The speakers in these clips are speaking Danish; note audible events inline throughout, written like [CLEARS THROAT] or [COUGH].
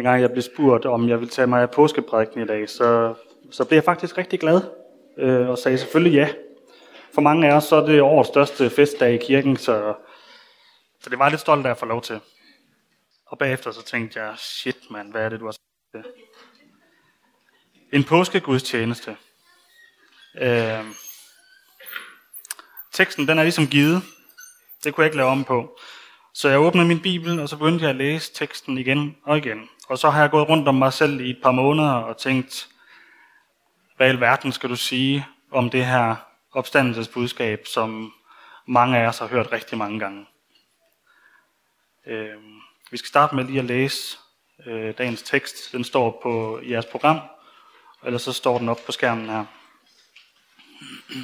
dengang jeg blev spurgt, om jeg ville tage mig af påskeprædiken i dag, så, så blev jeg faktisk rigtig glad øh, og sagde selvfølgelig ja. For mange af os så er det årets største festdag i kirken, så, så det var lidt stolt af at få lov til. Og bagefter så tænkte jeg, shit mand, hvad er det, du har sagt? En påskegudstjeneste. Øh, teksten, den er ligesom givet. Det kunne jeg ikke lave om på. Så jeg åbnede min bibel, og så begyndte jeg at læse teksten igen og igen. Og så har jeg gået rundt om mig selv i et par måneder og tænkt, hvad i alverden skal du sige om det her opstandelsesbudskab, som mange af os har hørt rigtig mange gange. Øh, vi skal starte med lige at læse øh, dagens tekst. Den står på jeres program, eller så står den op på skærmen her. [CLEARS THROAT]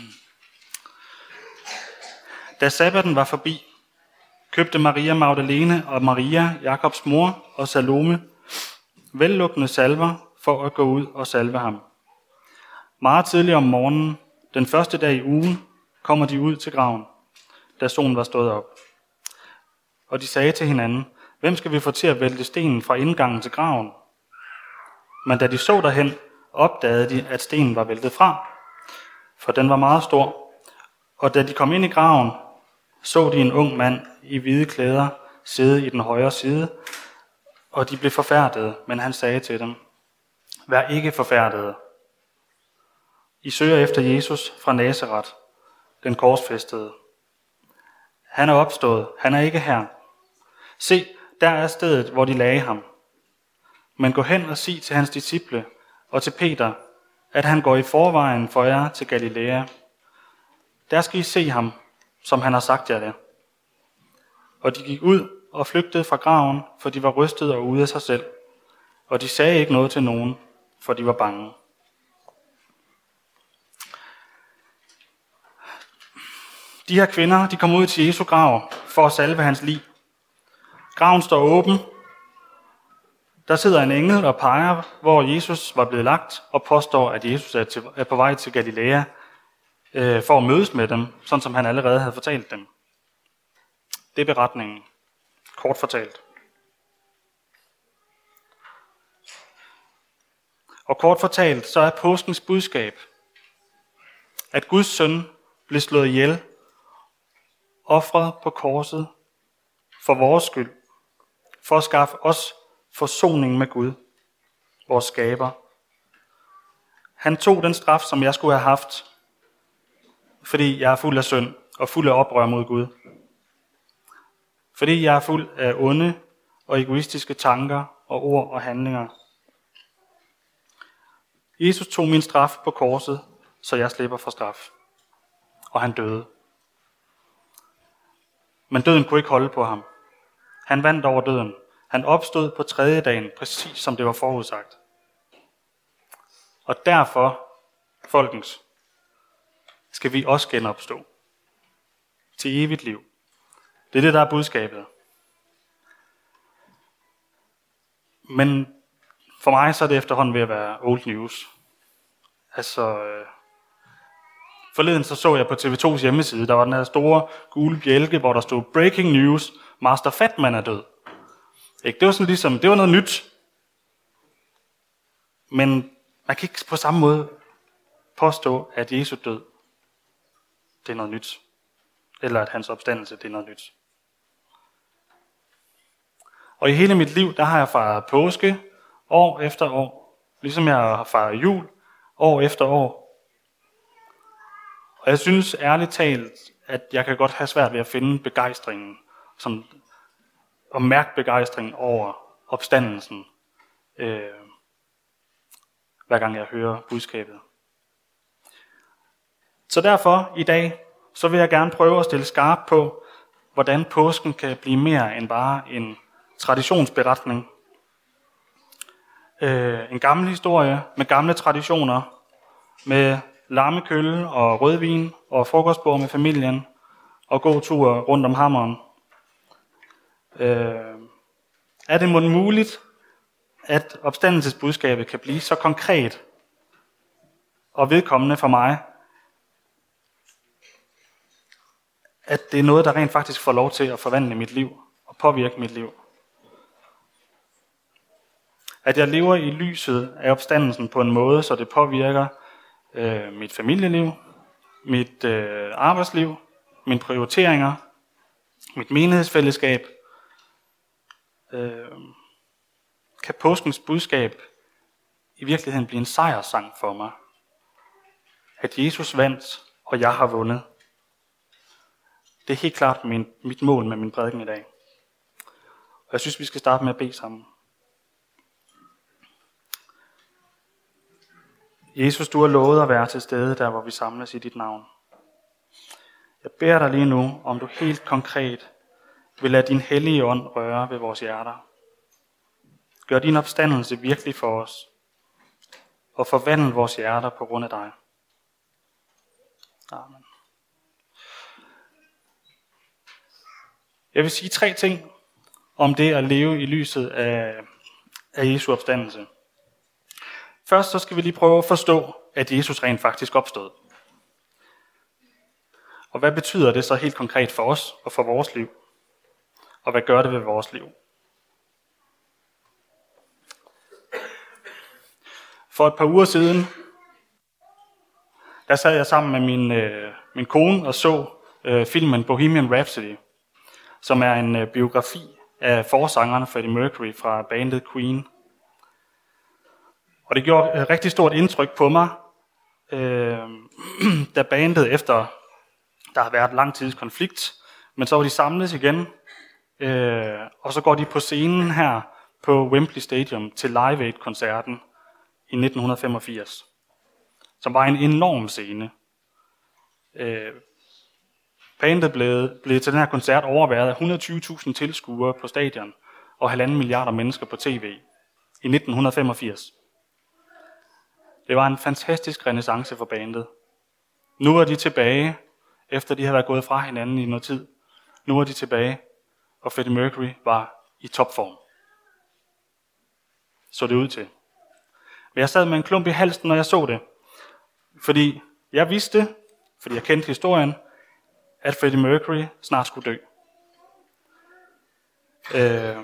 Da sabbaten var forbi, købte Maria Magdalene og Maria, Jakobs mor og Salome, vellukkende salver for at gå ud og salve ham. Meget tidligt om morgenen, den første dag i ugen, kommer de ud til graven, da solen var stået op. Og de sagde til hinanden, hvem skal vi få til at vælte stenen fra indgangen til graven? Men da de så derhen, opdagede de, at stenen var væltet fra, for den var meget stor. Og da de kom ind i graven, så de en ung mand i hvide klæder sidde i den højre side, og de blev forfærdede, men han sagde til dem, Vær ikke forfærdede. I søger efter Jesus fra Nazareth, den korsfæstede. Han er opstået, han er ikke her. Se, der er stedet, hvor de lagde ham. Men gå hen og sig til hans disciple og til Peter, at han går i forvejen for jer til Galilea. Der skal I se ham, som han har sagt jer det. Og de gik ud og flygtede fra graven, for de var rystet og ude af sig selv. Og de sagde ikke noget til nogen, for de var bange. De her kvinder, de kom ud til Jesu grav for at salve hans liv. Graven står åben. Der sidder en engel og peger, hvor Jesus var blevet lagt, og påstår, at Jesus er, til, er på vej til Galilea øh, for at mødes med dem, sådan som han allerede havde fortalt dem. Det er beretningen, kort fortalt. Og kort fortalt, så er påskens budskab, at Guds søn blev slået ihjel, offret på korset for vores skyld, for at skaffe os forsoning med Gud, vores skaber. Han tog den straf, som jeg skulle have haft, fordi jeg er fuld af synd og fuld af oprør mod Gud. Fordi jeg er fuld af onde og egoistiske tanker og ord og handlinger. Jesus tog min straf på korset, så jeg slipper for straf. Og han døde. Men døden kunne ikke holde på ham. Han vandt over døden. Han opstod på tredje dagen, præcis som det var forudsagt. Og derfor, folkens, skal vi også genopstå. Til evigt liv. Det er det, der er budskabet. Men for mig så er det efterhånden ved at være old news. Altså, øh, forleden så så jeg på TV2's hjemmeside, der var den her store gule bjælke, hvor der stod Breaking News, Master Fatman er død. Ikke? Det var sådan ligesom, det var noget nyt. Men man kan ikke på samme måde påstå, at Jesus død, det er noget nyt. Eller at hans opstandelse, det er noget nyt. Og i hele mit liv, der har jeg fejret påske år efter år. Ligesom jeg har fejret jul år efter år. Og jeg synes ærligt talt, at jeg kan godt have svært ved at finde begejstringen, som, og mærke begejstringen over opstandelsen, øh, hver gang jeg hører budskabet. Så derfor i dag, så vil jeg gerne prøve at stille skarp på, hvordan påsken kan blive mere end bare en traditionsberetning. Øh, en gammel historie med gamle traditioner, med lammekølle og rødvin og frokostbord med familien og god tur rundt om hammeren. Øh, er det muligt, at opstandelsesbudskabet kan blive så konkret og vedkommende for mig, at det er noget, der rent faktisk får lov til at forvandle mit liv og påvirke mit liv. At jeg lever i lyset af opstandelsen på en måde, så det påvirker øh, mit familieliv, mit øh, arbejdsliv, mine prioriteringer, mit menighedsfællesskab. Øh, kan påskens budskab i virkeligheden blive en sejrssang for mig. At Jesus vandt, og jeg har vundet. Det er helt klart min, mit mål med min prædiken i dag. Og jeg synes, vi skal starte med at bede sammen. Jesus, du har lovet at være til stede der, hvor vi samles i dit navn. Jeg beder dig lige nu, om du helt konkret vil lade din hellige ånd røre ved vores hjerter. Gør din opstandelse virkelig for os, og forvandle vores hjerter på grund af dig. Amen. Jeg vil sige tre ting om det at leve i lyset af, af Jesu opstandelse. Først så skal vi lige prøve at forstå, at Jesus rent faktisk opstod. Og hvad betyder det så helt konkret for os og for vores liv? Og hvad gør det ved vores liv? For et par uger siden, der sad jeg sammen med min, øh, min kone og så øh, filmen Bohemian Rhapsody, som er en øh, biografi af forsangerne Freddie Mercury fra bandet Queen. Og det gjorde et rigtig stort indtryk på mig, øh, [CLEARS THROAT] da bandet efter, der har været lang tids konflikt, men så var de samlet igen, øh, og så går de på scenen her på Wembley Stadium til Live Aid-koncerten i 1985, som var en enorm scene. Øh, bandet blev, blev til den her koncert overværet af 120.000 tilskuere på stadion og halvanden milliarder mennesker på tv i 1985. Det var en fantastisk renaissance for bandet. Nu er de tilbage, efter de har været gået fra hinanden i noget tid. Nu er de tilbage, og Freddie Mercury var i topform. Så det ud til. Men jeg sad med en klump i halsen, når jeg så det. Fordi jeg vidste, fordi jeg kendte historien, at Freddie Mercury snart skulle dø. Øh,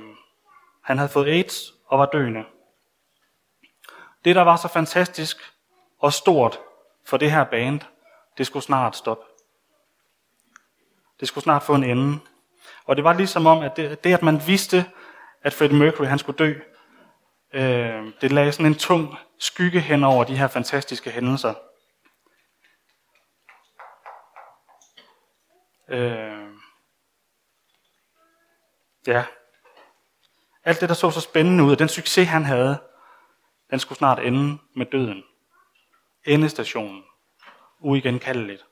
han havde fået AIDS og var døende. Det, der var så fantastisk og stort for det her band, det skulle snart stoppe. Det skulle snart få en ende. Og det var ligesom om, at det, det at man vidste, at Freddie Mercury han skulle dø, øh, det lagde sådan en tung skygge hen over de her fantastiske hændelser. Øh, ja. Alt det, der så så spændende ud, og den succes, han havde, den skulle snart ende med døden. Endestationen. Uigenkaldeligt.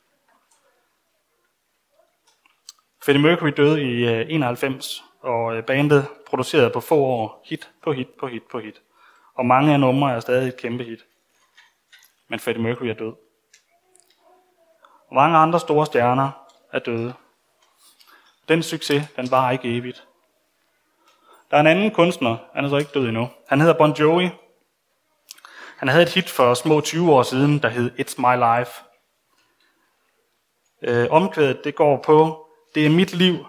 Freddie Mercury døde i øh, 91, og øh, bandet producerede på få år hit på hit på hit på hit. Og mange af numre er stadig et kæmpe hit. Men Freddie Mercury er død. Og mange andre store stjerner er døde. Den succes, den var ikke evigt. Der er en anden kunstner, han er så ikke død endnu. Han hedder Bon Jovi, han havde et hit for små 20 år siden, der hed It's My Life. Øh, omkvædet, det går på, det er mit liv.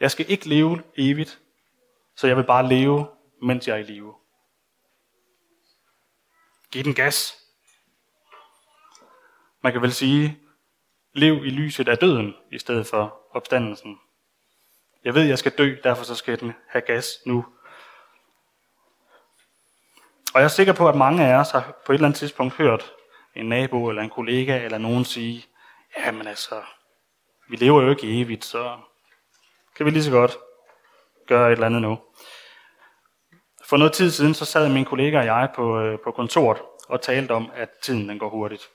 Jeg skal ikke leve evigt, så jeg vil bare leve, mens jeg er i live. Giv den gas. Man kan vel sige, lev i lyset af døden, i stedet for opstandelsen. Jeg ved, jeg skal dø, derfor så skal den have gas nu. Og jeg er sikker på, at mange af os har på et eller andet tidspunkt hørt en nabo eller en kollega eller nogen sige, ja, men altså, vi lever jo ikke evigt, så kan vi lige så godt gøre et eller andet nu. For noget tid siden, så sad min kollega og jeg på, øh, på kontoret og talte om, at tiden den går hurtigt.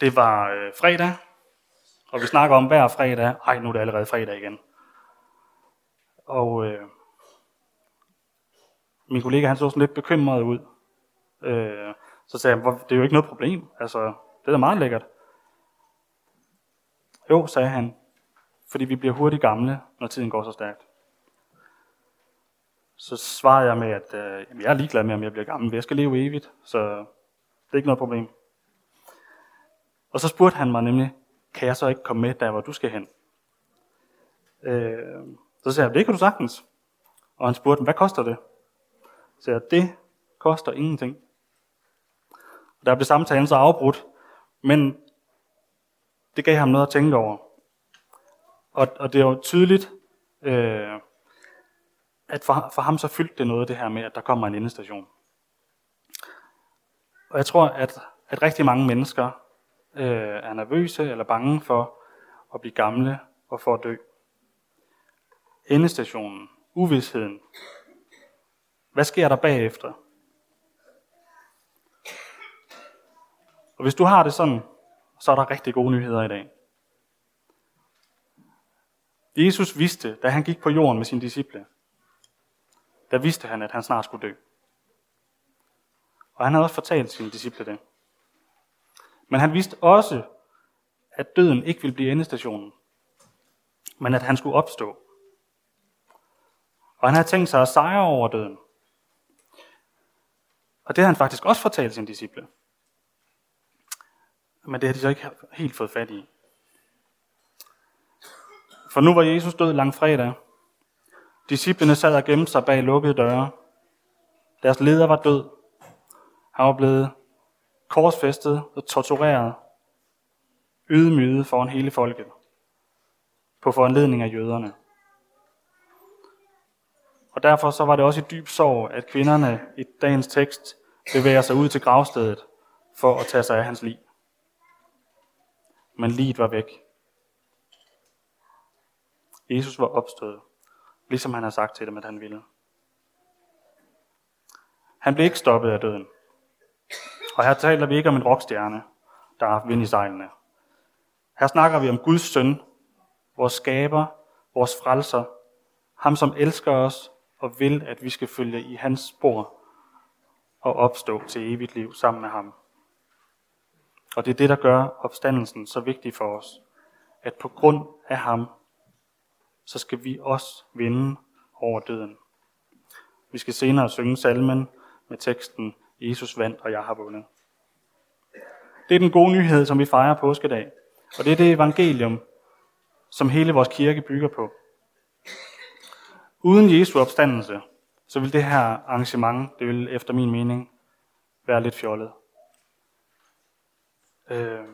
Det var øh, fredag, og vi snakker om hver fredag, ej nu er det allerede fredag igen. Og øh, min kollega han så sådan lidt bekymret ud. Øh, så sagde han, det er jo ikke noget problem. Altså, det er da meget lækkert. Jo, sagde han, fordi vi bliver hurtigt gamle, når tiden går så stærkt. Så svarede jeg med, at øh, jamen, jeg er ligeglad med, om jeg bliver gammel. Jeg skal leve evigt, så det er ikke noget problem. Og så spurgte han mig nemlig, kan jeg så ikke komme med der, hvor du skal hen? Øh, så sagde jeg, det kan du sagtens. Og han spurgte, hvad koster det? Så det koster ingenting. Der blev samtalen så afbrudt, men det gav ham noget at tænke over. Og, og det var tydeligt, øh, at for, for ham så fyldte det noget, det her med, at der kommer en endestation. Og jeg tror, at, at rigtig mange mennesker øh, er nervøse eller bange for at blive gamle og for at dø. Endestationen, uvidsheden. Hvad sker der bagefter? Og hvis du har det sådan, så er der rigtig gode nyheder i dag. Jesus vidste, da han gik på jorden med sine disciple, der vidste han, at han snart skulle dø. Og han havde også fortalt sine disciple det. Men han vidste også, at døden ikke ville blive endestationen, men at han skulle opstå. Og han havde tænkt sig at sejre over døden. Og det har han faktisk også fortalt sine disciple. Men det har de så ikke helt fået fat i. For nu var Jesus død langfredag. Disciplene sad og gemte sig bag lukkede døre. Deres leder var død. Han var blevet korsfæstet og tortureret, ydmyget foran hele folket, på foranledning af jøderne. Og derfor så var det også i dyb sorg, at kvinderne i dagens tekst bevæger sig ud til gravstedet for at tage sig af hans liv. Men livet var væk. Jesus var opstået, ligesom han har sagt til dem, at han ville. Han blev ikke stoppet af døden. Og her taler vi ikke om en rockstjerne, der har vind i sejlene. Her snakker vi om Guds søn, vores skaber, vores frelser, ham som elsker os og vil, at vi skal følge i hans spor og opstå til evigt liv sammen med ham. Og det er det, der gør opstandelsen så vigtig for os, at på grund af ham, så skal vi også vinde over døden. Vi skal senere synge salmen med teksten Jesus vandt, og jeg har vundet. Det er den gode nyhed, som vi fejrer påskedag. Og det er det evangelium, som hele vores kirke bygger på. Uden Jesu opstandelse, så vil det her arrangement, det vil efter min mening være lidt fjollet. Øh,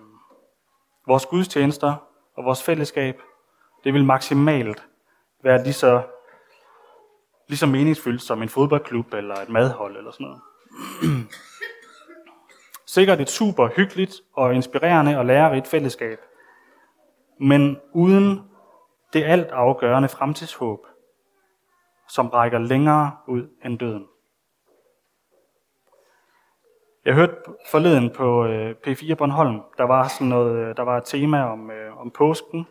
vores gudstjenester og vores fællesskab, det vil maksimalt være lige så, lige så meningsfyldt som en fodboldklub eller et madhold eller sådan noget. [CLEARS THROAT] Sikkert et super hyggeligt og inspirerende og lærerigt fællesskab, men uden det alt afgørende fremtidshåb, som rækker længere ud end døden. Jeg hørte forleden på øh, P4 Bornholm, der var sådan noget, øh, der var et tema om, øh, om påsken,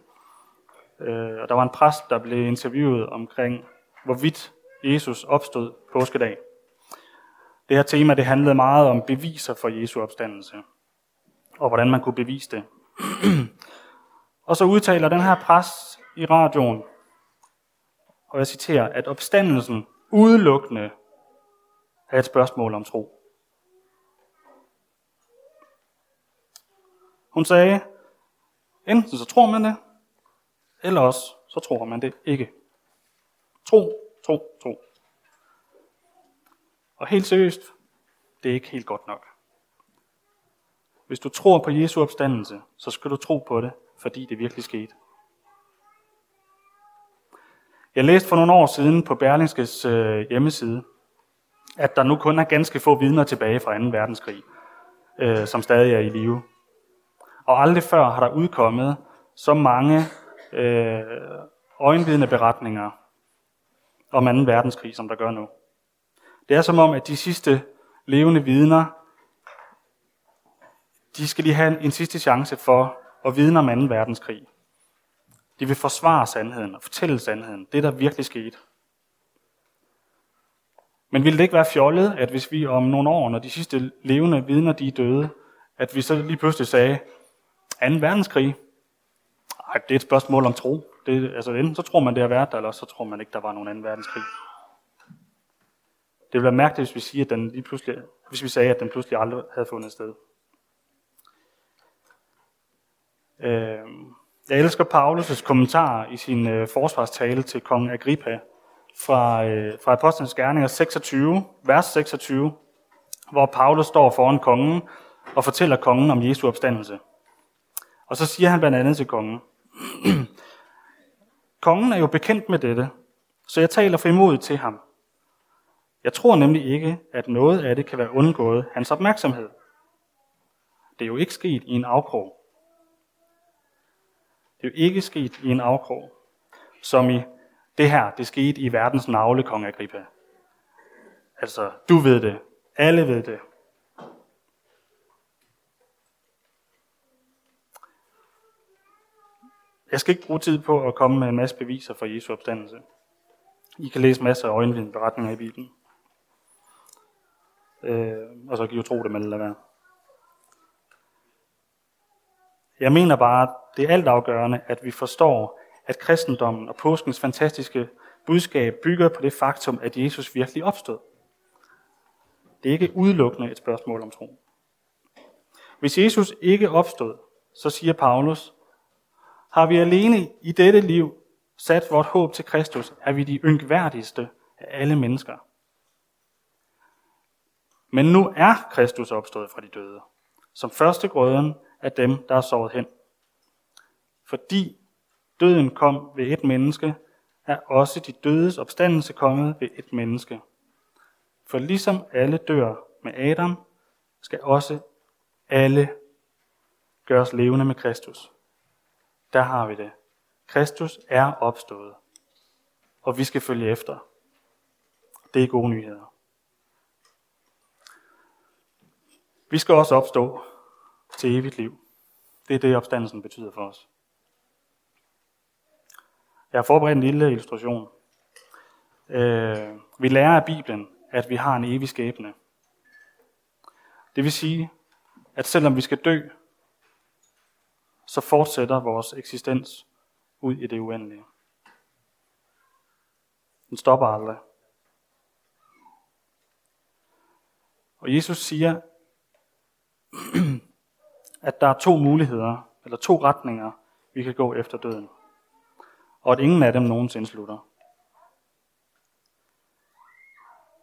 og der var en præst, der blev interviewet omkring, hvorvidt Jesus opstod påskedag. Det her tema det handlede meget om beviser for Jesu opstandelse, og hvordan man kunne bevise det. [CLEARS THROAT] og så udtaler den her præst i radioen, og jeg citerer, at opstandelsen udelukkende er et spørgsmål om tro. Hun sagde, enten så tror man det, eller også så tror man det ikke. Tro, tro, tro. Og helt seriøst, det er ikke helt godt nok. Hvis du tror på Jesu opstandelse, så skal du tro på det, fordi det virkelig skete. Jeg læste for nogle år siden på Berlingskes øh, hjemmeside, at der nu kun er ganske få vidner tilbage fra 2. verdenskrig, øh, som stadig er i live. Og aldrig før har der udkommet så mange øh, øjenvidende beretninger om 2. verdenskrig, som der gør nu. Det er som om, at de sidste levende vidner, de skal lige have en sidste chance for at vidne om 2. verdenskrig. De vil forsvare sandheden og fortælle sandheden. Det, der virkelig skete. Men ville det ikke være fjollet, at hvis vi om nogle år, når de sidste levende vidner de er døde, at vi så lige pludselig sagde, 2. verdenskrig, Ej, det er et spørgsmål om tro. Det, altså, enten så tror man, det har været der, eller så tror man ikke, der var nogen 2. verdenskrig. Det ville være mærkeligt, hvis vi, siger, at den lige pludselig, hvis vi sagde, at den pludselig aldrig havde fundet sted. Øh, jeg elsker Paulus' kommentar i sin øh, forsvarstale til kong Agrippa fra, øh, fra Apostlenes Gerninger 26, vers 26, hvor Paulus står foran kongen og fortæller kongen om Jesu opstandelse. Og så siger han blandt andet til kongen, [CLEARS THROAT] Kongen er jo bekendt med dette, så jeg taler frimodigt til ham. Jeg tror nemlig ikke, at noget af det kan være undgået hans opmærksomhed. Det er jo ikke sket i en afkrog. Det er jo ikke sket i en afkrog, som i det her, det skete i verdens navle, kong Agrippa. Altså, du ved det. Alle ved det. Jeg skal ikke bruge tid på at komme med en masse beviser for Jesu opstandelse. I kan læse masser af øjenvidende beretninger i Bibelen. Øh, og så kan I jo tro det, men lad være. Jeg mener bare, det er altafgørende, at vi forstår, at kristendommen og påskens fantastiske budskab bygger på det faktum, at Jesus virkelig opstod. Det er ikke udelukkende et spørgsmål om tro. Hvis Jesus ikke opstod, så siger Paulus, har vi alene i dette liv sat vort håb til Kristus, er vi de yngværdigste af alle mennesker. Men nu er Kristus opstået fra de døde, som første grøden af dem, der er sovet hen. Fordi døden kom ved et menneske, er også de dødes opstandelse kommet ved et menneske. For ligesom alle dør med Adam, skal også alle gøres levende med Kristus. Der har vi det. Kristus er opstået, og vi skal følge efter. Det er gode nyheder. Vi skal også opstå til evigt liv. Det er det, opstandelsen betyder for os. Jeg har forberedt en lille illustration. Øh, vi lærer af Bibelen, at vi har en evig skæbne. Det vil sige, at selvom vi skal dø, så fortsætter vores eksistens ud i det uendelige. Den stopper aldrig. Og Jesus siger, [CLEARS THROAT] at der er to muligheder, eller to retninger, vi kan gå efter døden. Og at ingen af dem nogensinde slutter.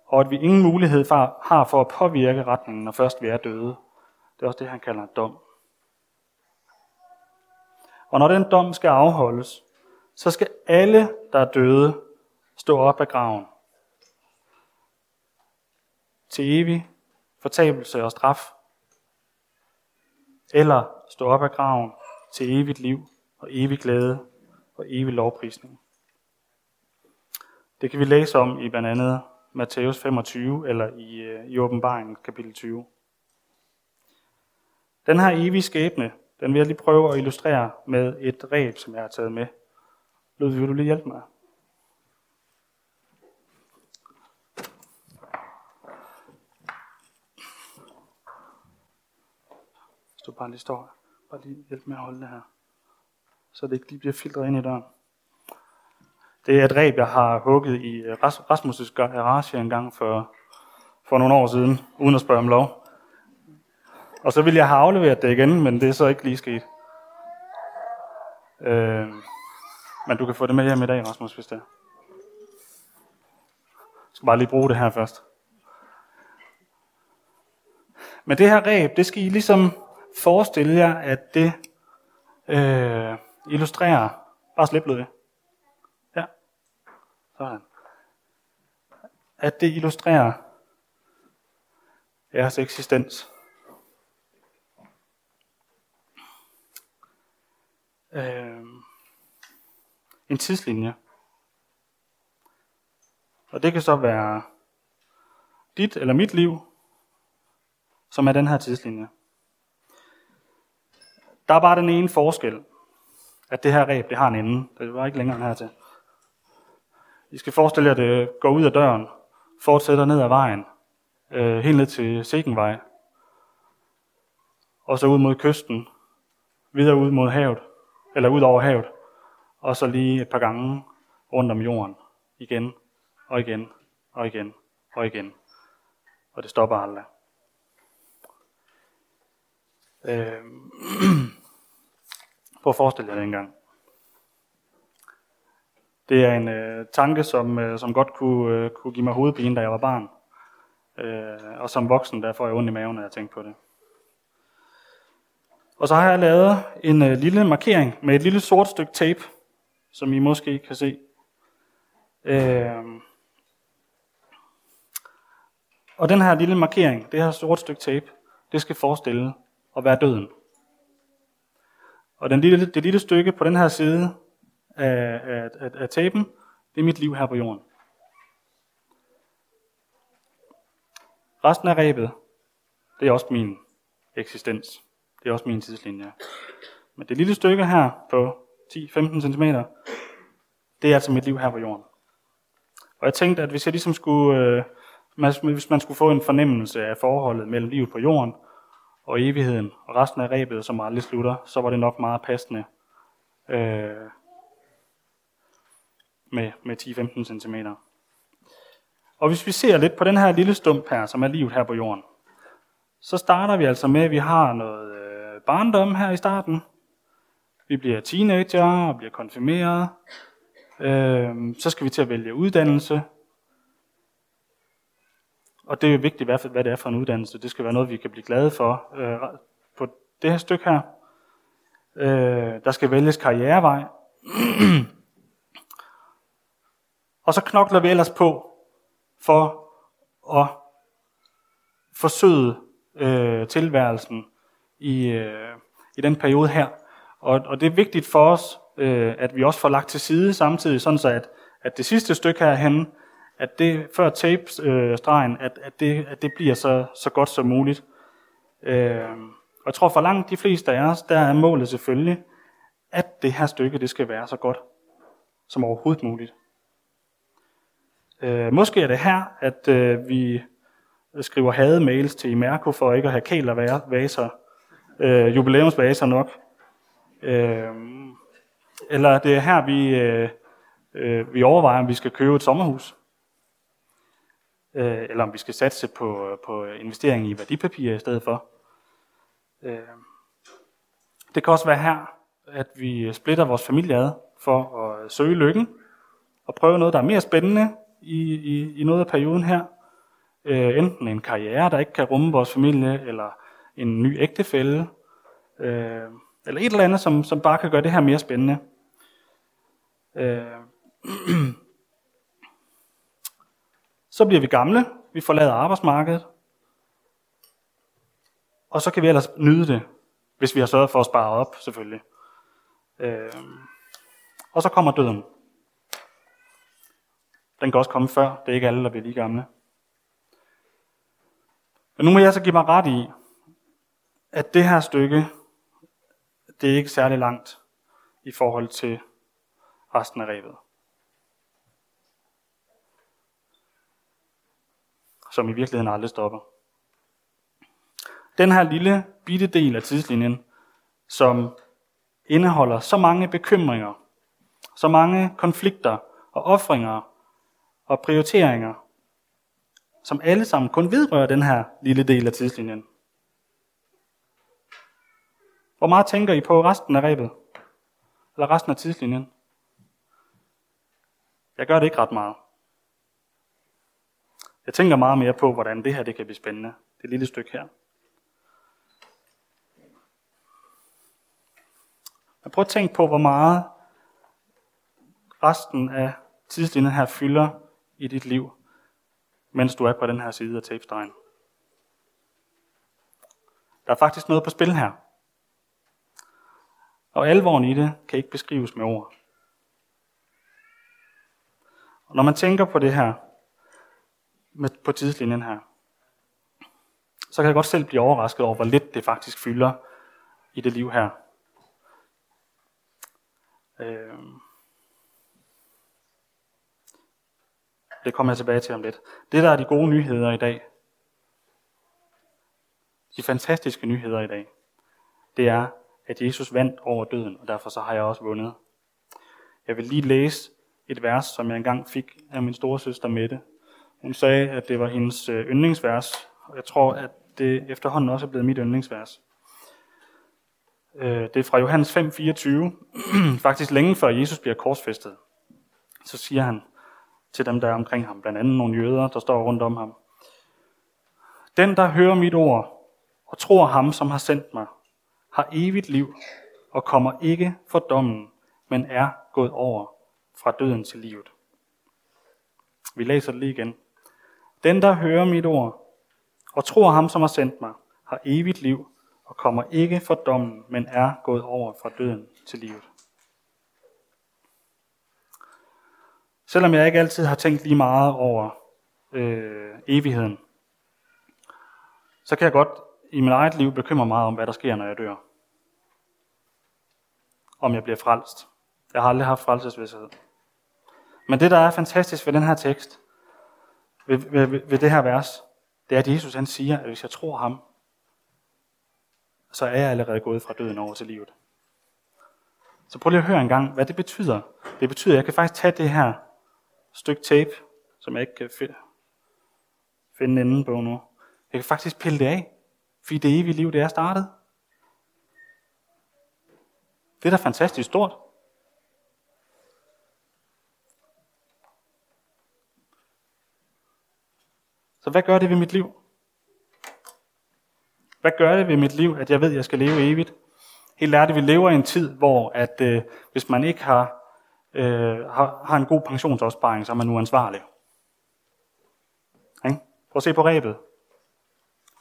Og at vi ingen mulighed for, har for at påvirke retningen, når først vi er døde. Det er også det, han kalder en dom. Og når den dom skal afholdes, så skal alle, der er døde, stå op af graven. Til evig fortabelse og straf. Eller stå op af graven til evigt liv og evig glæde og evig lovprisning. Det kan vi læse om i blandt andet Matthæus 25 eller i, øh, i åbenbaringen kapitel 20. Den her evige skæbne, den vil jeg lige prøve at illustrere med et reb, som jeg har taget med. Lød, vil du lige hjælpe mig? Hvis du bare lige står bare lige hjælp med at holde det her. Så det ikke lige bliver filtreret ind i døren. Det er et ræb, jeg har hugget i øh, Rasmus' garage en gang for, for nogle år siden, uden at spørge om lov. Og så ville jeg have afleveret det igen, men det er så ikke lige sket. Øh, men du kan få det med hjem i dag, Rasmus, hvis det er. Jeg skal bare lige bruge det her først. Men det her ræb, det skal I ligesom forestille jer, at det øh, illustrerer... Bare slip det. Ja. Sådan. At det illustrerer jeres eksistens. øh, en tidslinje. Og det kan så være dit eller mit liv, som er den her tidslinje. Der er bare den ene forskel, at det her ræb, det har en ende. Det var ikke længere end hertil. I skal forestille jer, at det går ud af døren, fortsætter ned ad vejen, øh, helt ned til Segenvej, og så ud mod kysten, videre ud mod havet, eller ud over havet, og så lige et par gange rundt om jorden, igen og igen og igen og igen. Og det stopper aldrig. Øh, [CLEARS THROAT] prøv at forestille jer det engang. Det er en øh, tanke, som, øh, som godt kunne, øh, kunne give mig hovedpine, da jeg var barn. Øh, og som voksen, der får jeg ondt i maven, når jeg tænker på det. Og så har jeg lavet en øh, lille markering med et lille sort stykke tape, som I måske kan se. Øh, og den her lille markering, det her sort stykke tape, det skal forestille at være døden. Og den lille, det lille stykke på den her side af, af, af, af taben, det er mit liv her på jorden. Resten af rebet, det er også min eksistens. Det er også min tidslinje. Men det lille stykke her på 10-15 cm, det er altså mit liv her på jorden. Og jeg tænkte, at hvis jeg ligesom skulle, øh, hvis man skulle få en fornemmelse af forholdet mellem livet på jorden og evigheden, og resten af rebet, som aldrig slutter, så var det nok meget passende øh, med, med 10-15 cm. Og hvis vi ser lidt på den her lille stump her, som er livet her på jorden, så starter vi altså med, at vi har noget øh, barndom her i starten. Vi bliver teenager og bliver konfirmeret. Øh, så skal vi til at vælge uddannelse. Og det er vigtigt, hvad, hvad det er for en uddannelse. Det skal være noget, vi kan blive glade for. Øh, på det her stykke her, øh, der skal vælges karrierevej. og så knokler vi ellers på for at forsøge øh, tilværelsen i, øh, i den periode her. Og, og det er vigtigt for os, øh, at vi også får lagt til side samtidig, sådan så at, at det sidste stykke herhen, at det før tape-stregen, at, at, det, at det bliver så, så godt som muligt. Øh, og jeg tror for langt de fleste af os, der er målet selvfølgelig, at det her stykke, det skal være så godt som overhovedet muligt. Øh, måske er det her, at øh, vi skriver hademails til Imerco for ikke at have kælervaser, øh, jubilæumsvaser nok. Øh, eller det er her, vi, øh, øh, vi overvejer, om vi skal købe et sommerhus. Øh, eller om vi skal satse på, på investering i værdipapirer i stedet for. Øh, det kan også være her, at vi splitter vores familie ad for at søge lykken og prøve noget, der er mere spændende i, i, i noget af perioden her. Øh, enten en karriere, der ikke kan rumme vores familie, eller en ny ægtefælle, øh, eller et eller andet, som, som bare kan gøre det her mere spændende. Øh, [CLEARS THROAT] så bliver vi gamle, vi forlader arbejdsmarkedet, og så kan vi ellers nyde det, hvis vi har sørget for at spare op, selvfølgelig. Øh, og så kommer døden. Den kan også komme før. Det er ikke alle, der bliver lige gamle. Men nu må jeg så give mig ret i, at det her stykke, det er ikke særlig langt i forhold til resten af revet. Som i virkeligheden aldrig stopper. Den her lille bitte del af tidslinjen, som indeholder så mange bekymringer, så mange konflikter og offringer og prioriteringer, som alle sammen kun vedrører den her lille del af tidslinjen. Hvor meget tænker I på resten af rebet? Eller resten af tidslinjen? Jeg gør det ikke ret meget. Jeg tænker meget mere på, hvordan det her det kan blive spændende. Det lille stykke her. Men prøv at tænke på, hvor meget resten af tidslinjen her fylder i dit liv, mens du er på den her side af tapestregen. Der er faktisk noget på spil her. Og alvoren i det kan ikke beskrives med ord. Og når man tænker på det her, med, på tidslinjen her, så kan jeg godt selv blive overrasket over, hvor lidt det faktisk fylder i det liv her. Øh, Det kommer jeg tilbage til om lidt. Det, der er de gode nyheder i dag, de fantastiske nyheder i dag, det er, at Jesus vandt over døden, og derfor så har jeg også vundet. Jeg vil lige læse et vers, som jeg engang fik af min store søster Mette. Hun sagde, at det var hendes øh, yndlingsvers, og jeg tror, at det efterhånden også er blevet mit yndlingsvers. Øh, det er fra Johannes 5:24, [CLEARS THROAT] faktisk længe før Jesus bliver korsfæstet. så siger han til dem, der er omkring ham, blandt andet nogle jøder, der står rundt om ham. Den, der hører mit ord og tror ham, som har sendt mig, har evigt liv og kommer ikke for dommen, men er gået over fra døden til livet. Vi læser det lige igen. Den, der hører mit ord og tror ham, som har sendt mig, har evigt liv og kommer ikke for dommen, men er gået over fra døden til livet. Selvom jeg ikke altid har tænkt lige meget over øh, evigheden, så kan jeg godt i mit eget liv bekymre meget om, hvad der sker, når jeg dør. Om jeg bliver frelst. Jeg har aldrig haft frelsesvidshed. Men det, der er fantastisk ved den her tekst, ved, ved, ved det her vers, det er, at Jesus han siger, at hvis jeg tror ham, så er jeg allerede gået fra døden over til livet. Så prøv lige at høre en gang, hvad det betyder. Det betyder, at jeg kan faktisk tage det her stykke tape, som jeg ikke kan finde enden på nu. Jeg kan faktisk pille det af, fordi det evige liv, det er startet. Det er da fantastisk stort. Så hvad gør det ved mit liv? Hvad gør det ved mit liv, at jeg ved, at jeg skal leve evigt? Helt ærligt, vi lever i en tid, hvor at øh, hvis man ikke har, øh, har, har en god pensionsopsparing, så er man uansvarlig. Okay? Prøv at se på rebet.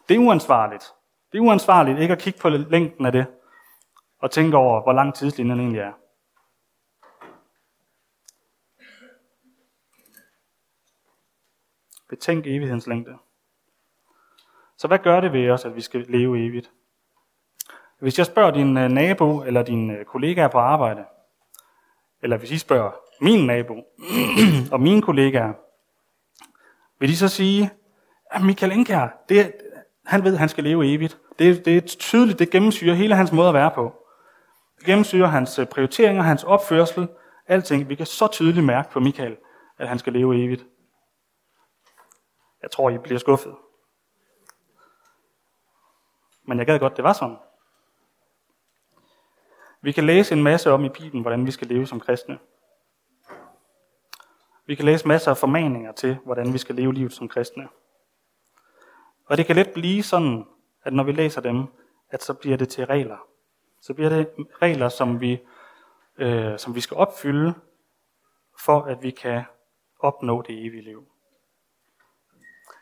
Det er uansvarligt. Det er uansvarligt ikke at kigge på længden af det, og tænke over, hvor lang tidslinjen egentlig er. Betænk evighedens længde. Så hvad gør det ved os, at vi skal leve evigt? Hvis jeg spørger din øh, nabo eller din øh, kollegaer på arbejde, eller hvis I spørger min nabo [CLEARS THROAT] og mine kollegaer, vil de så sige, at Michael Enkær, det, han ved, at han skal leve evigt. Det, det er tydeligt, det gennemsyrer hele hans måde at være på. Det gennemsyrer hans øh, prioriteringer, hans opførsel, alting. Vi kan så tydeligt mærke på Michael, at han skal leve evigt. Jeg tror, I bliver skuffet. Men jeg gad godt, det var sådan. Vi kan læse en masse om i Bibelen, hvordan vi skal leve som kristne. Vi kan læse masser af formaninger til, hvordan vi skal leve livet som kristne. Og det kan let blive sådan, at når vi læser dem, at så bliver det til regler. Så bliver det regler, som vi, øh, som vi skal opfylde, for at vi kan opnå det evige liv.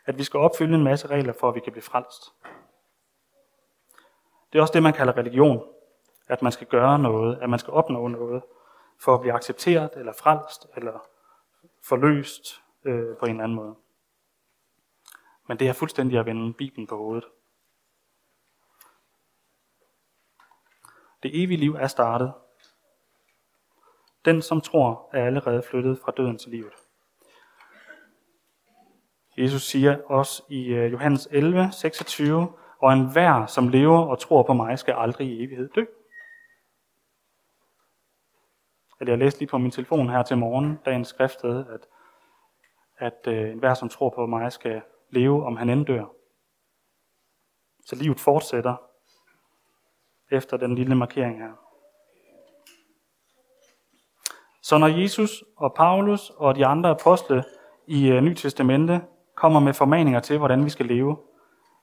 At vi skal opfylde en masse regler, for at vi kan blive frelst. Det er også det, man kalder religion. At man skal gøre noget, at man skal opnå noget, for at blive accepteret, eller frelst, eller forløst øh, på en eller anden måde. Men det er fuldstændig at vende Bibelen på hovedet. Det evige liv er startet. Den, som tror, er allerede flyttet fra døden til livet. Jesus siger også i øh, Johannes 11, 26, og enhver, som lever og tror på mig, skal aldrig i evighed dø. At jeg læste lige på min telefon her til morgen, dagens skriftsted, at, at øh, enhver, som tror på mig, skal leve, om han end dør. Så livet fortsætter efter den lille markering her. Så når Jesus og Paulus og de andre apostle i øh, Nyt Testamente kommer med formaninger til, hvordan vi skal leve,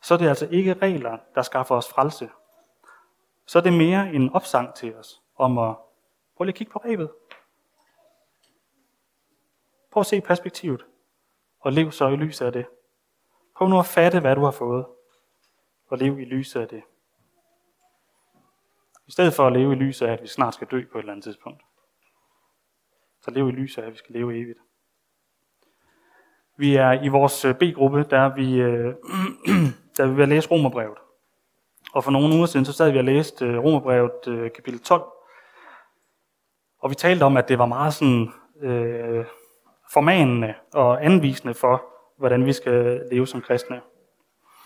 så er det altså ikke regler, der skaffer os frelse. Så er det mere en opsang til os om at prøve lige at kigge på rebet. Prøv at se perspektivet, og lev så i lyset af det. Prøv nu at fatte, hvad du har fået, og lev i lyset af det. I stedet for at leve i lyset af, at vi snart skal dø på et eller andet tidspunkt. Så lev i lyset af, at vi skal leve evigt. Vi er i vores øh, B-gruppe, der er vi, øh, [CLEARS THROAT] der er vi ved at læse Romerbrevet. Og for nogle uger siden, så sad vi og læste øh, Romerbrevet øh, kapitel 12. Og vi talte om, at det var meget sådan øh, formanende og anvisende for, hvordan vi skal leve som kristne.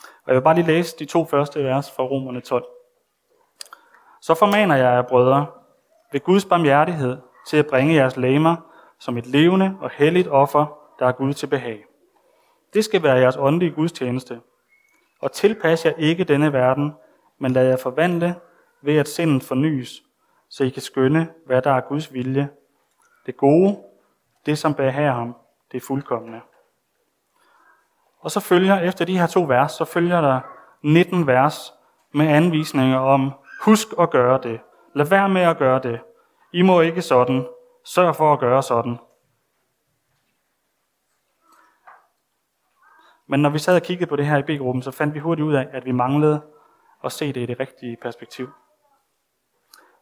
Og jeg vil bare lige læse de to første vers fra Romerne 12. Så formaner jeg jer, brødre, ved Guds barmhjertighed til at bringe jeres læmer som et levende og helligt offer, der er Gud til behag. Det skal være jeres åndelige gudstjeneste. Og tilpas jer ikke denne verden, men lad jer forvandle ved at sindet fornyes, så I kan skønne, hvad der er Guds vilje. Det gode, Det, som behager ham, det er fuldkommende. Og så følger, efter de her to vers, så følger der 19 vers med anvisninger om, husk at gøre det. Lad være med at gøre det. I må ikke sådan. Sørg for at gøre sådan. Men når vi sad og kiggede på det her i B-gruppen, så fandt vi hurtigt ud af, at vi manglede at se det i det rigtige perspektiv.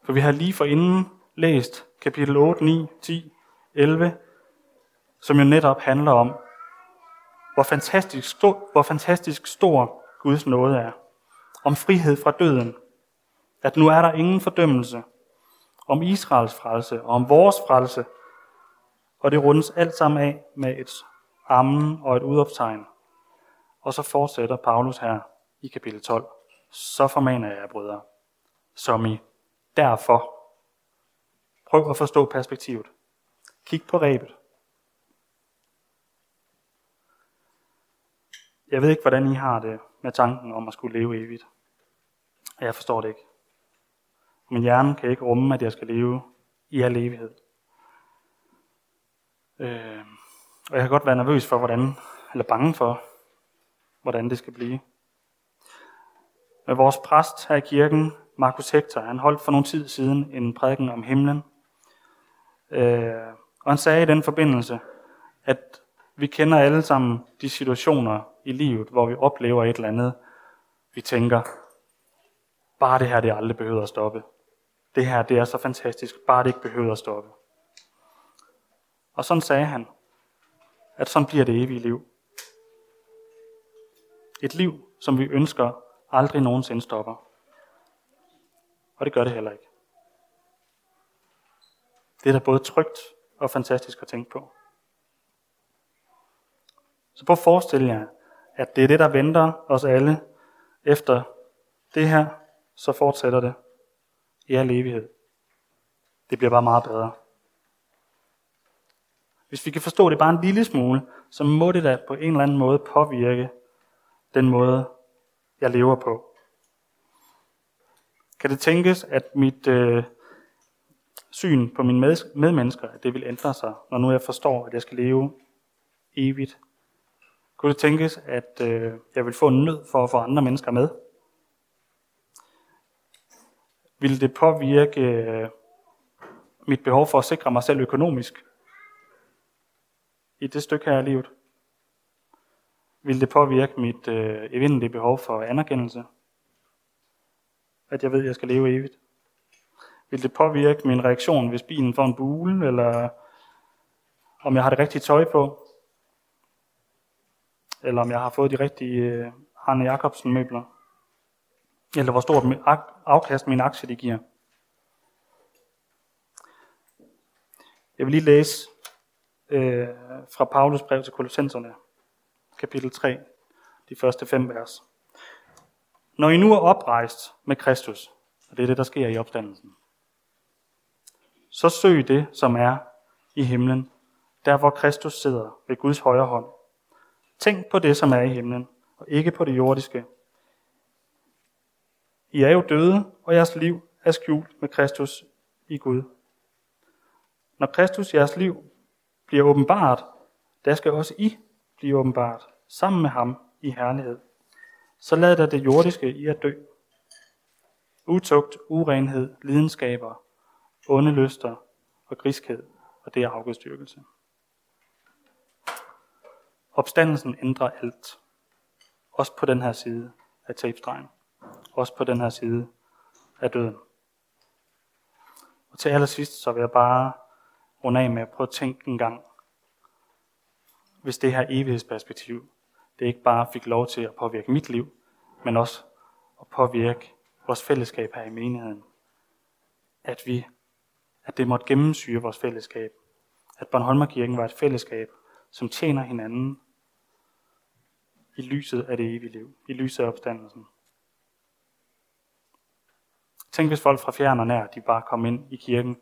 For vi har lige forinden læst kapitel 8, 9, 10, 11, som jo netop handler om, hvor fantastisk stor, hvor fantastisk stor Guds nåde er. Om frihed fra døden. At nu er der ingen fordømmelse. Om Israels frelse og om vores frelse. Og det rundes alt sammen af med et ammen og et udopstegn. Og så fortsætter Paulus her i kapitel 12. Så formaner jeg jer, brødre, som i derfor. Prøv at forstå perspektivet. Kig på rebet. Jeg ved ikke, hvordan I har det med tanken om at skulle leve evigt. Jeg forstår det ikke. Min hjerne kan ikke rumme, at jeg skal leve i al evighed. Øh, og jeg kan godt være nervøs for, hvordan, eller bange for, hvordan det skal blive. Med vores præst her i kirken, Markus Hector, han holdt for nogle tid siden en prædiken om himlen. Øh, og han sagde i den forbindelse, at vi kender alle sammen de situationer i livet, hvor vi oplever et eller andet, vi tænker, bare det her, det aldrig behøver at stoppe. Det her, det er så fantastisk, bare det ikke behøver at stoppe. Og sådan sagde han, at sådan bliver det evige liv. Et liv, som vi ønsker aldrig nogensinde stopper. Og det gør det heller ikke. Det er da både trygt og fantastisk at tænke på. Så prøv at forestille jer, at det er det, der venter os alle efter det her, så fortsætter det i al evighed. Det bliver bare meget bedre. Hvis vi kan forstå det bare en lille smule, så må det da på en eller anden måde påvirke den måde, jeg lever på. Kan det tænkes, at mit øh, syn på mine med, medmennesker, at det vil ændre sig, når nu jeg forstår, at jeg skal leve evigt? Kunne det tænkes, at øh, jeg vil få en nød for at få andre mennesker med? Vil det påvirke øh, mit behov for at sikre mig selv økonomisk i det stykke her af livet? Vil det påvirke mit øh, evindelige behov for anerkendelse? At jeg ved, at jeg skal leve evigt? Vil det påvirke min reaktion, hvis bilen får en bule, eller om jeg har det rigtige tøj på? Eller om jeg har fået de rigtige øh, Arne Jacobsen møbler? Eller hvor stort afkast min aktie det giver? Jeg vil lige læse øh, fra Paulus brev til Kolossenserne, kapitel 3, de første fem vers. Når I nu er oprejst med Kristus, og det er det, der sker i opstandelsen, så søg det, som er i himlen, der hvor Kristus sidder ved Guds højre hånd. Tænk på det, som er i himlen, og ikke på det jordiske. I er jo døde, og jeres liv er skjult med Kristus i Gud. Når Kristus, jeres liv, bliver åbenbart, der skal også I blive åbenbart sammen med ham i herlighed. Så lad da det jordiske i at dø. Utugt, urenhed, lidenskaber, onde lyster og griskhed, og det er afgudstyrkelse. Opstandelsen ændrer alt. Også på den her side af tabstregen. Også på den her side af døden. Og til allersidst, så vil jeg bare runde af med at prøve at tænke en gang, hvis det her evighedsperspektiv, det ikke bare fik lov til at påvirke mit liv, men også at påvirke vores fællesskab her i menigheden. At vi, at det måtte gennemsyre vores fællesskab. At Bornholmerkirken var et fællesskab, som tjener hinanden i lyset af det evige liv, i lyset af opstandelsen. Tænk hvis folk fra fjern og nær, de bare kom ind i kirken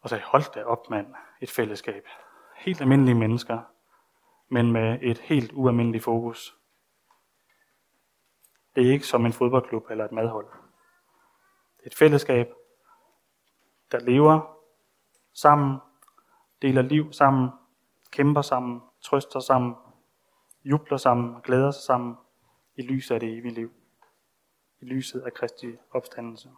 og sagde, hold da op mand, et fællesskab helt almindelige mennesker, men med et helt ualmindeligt fokus. Det er ikke som en fodboldklub eller et madhold. Det er et fællesskab, der lever sammen deler liv sammen, kæmper sammen, trøster sammen, jubler sammen og glæder sig sammen i lyset af det evige liv. I lyset af Kristi opstandelse.